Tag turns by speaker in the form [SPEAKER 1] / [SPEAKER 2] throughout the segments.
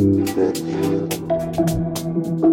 [SPEAKER 1] Thank you.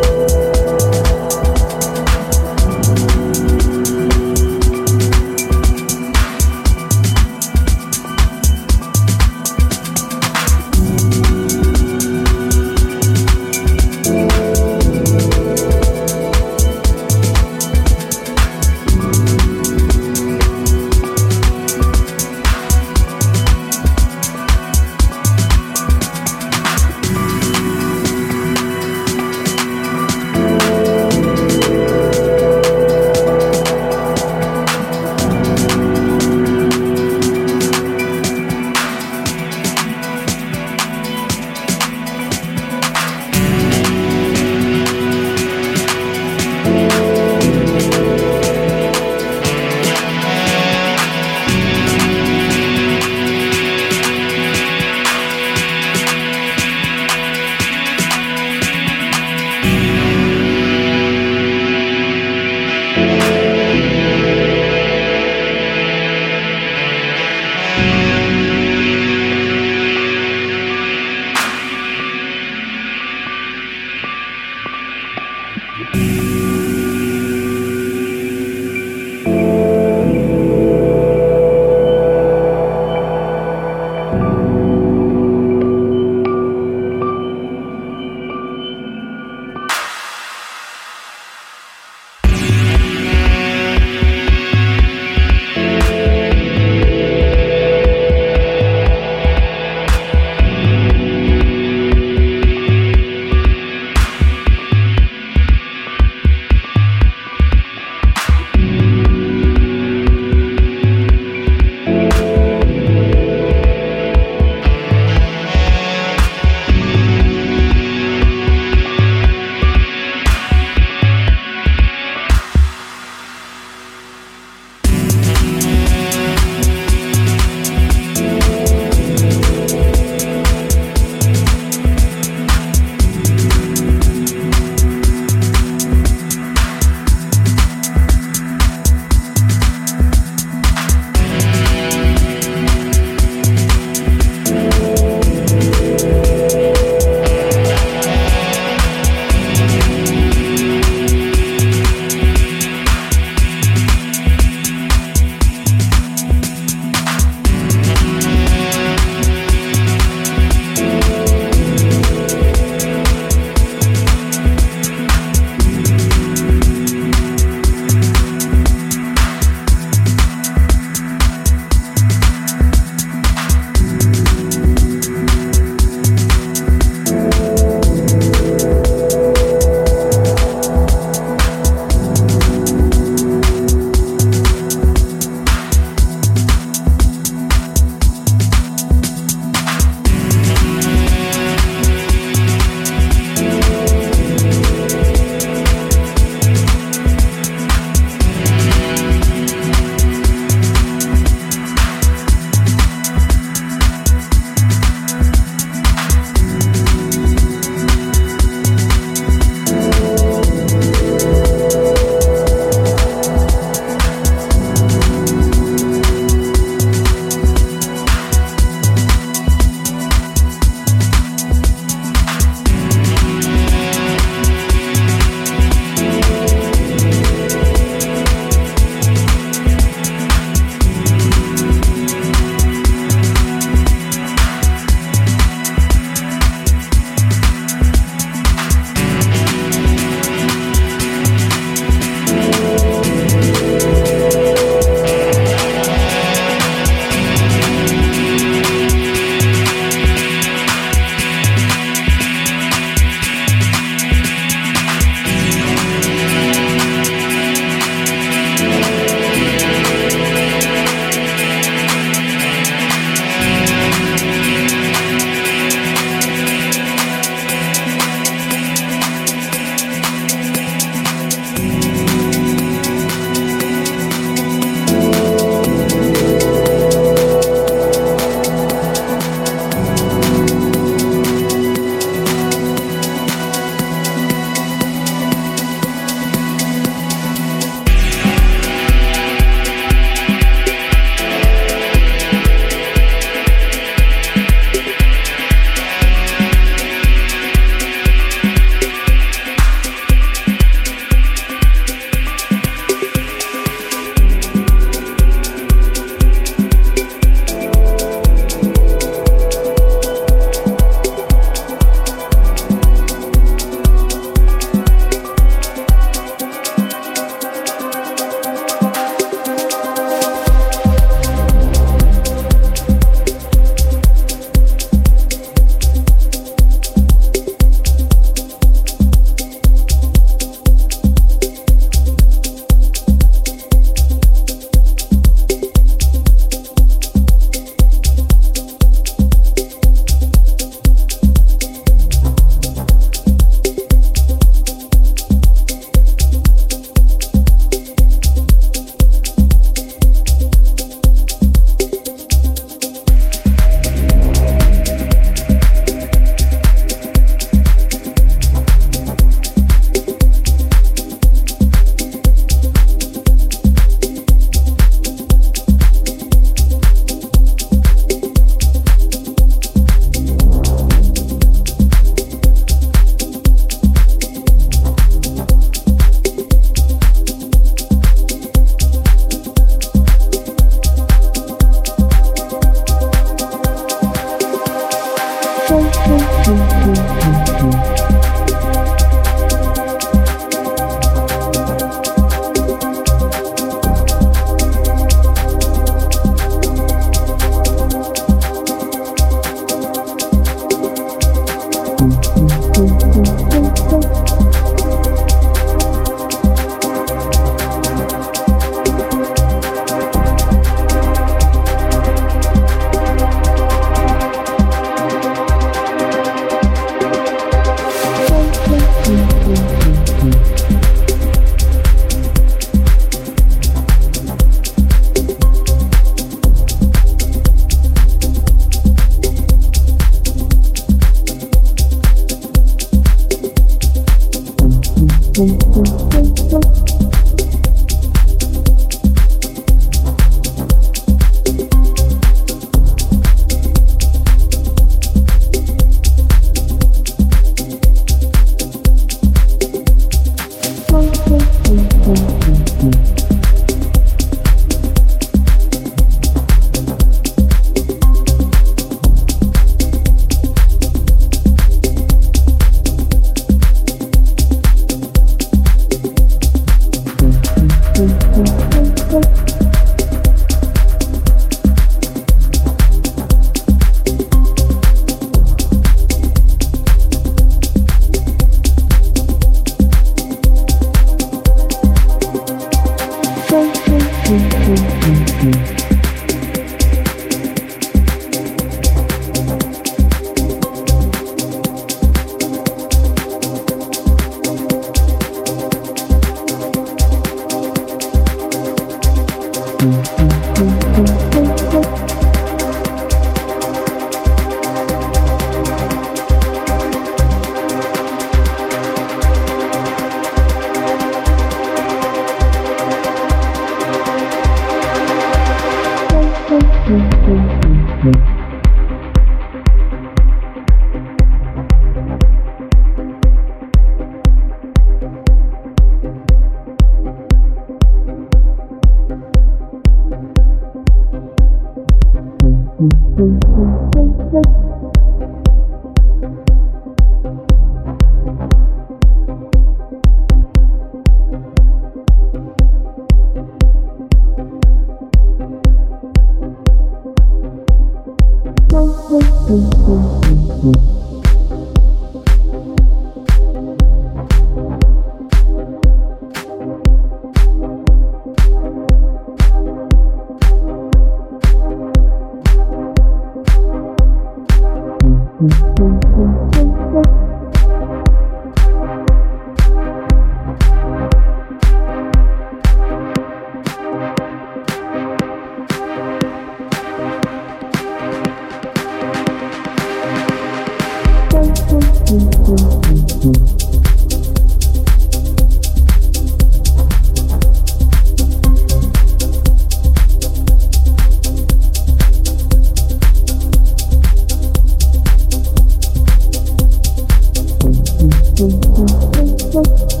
[SPEAKER 2] Thank you.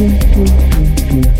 [SPEAKER 2] Thank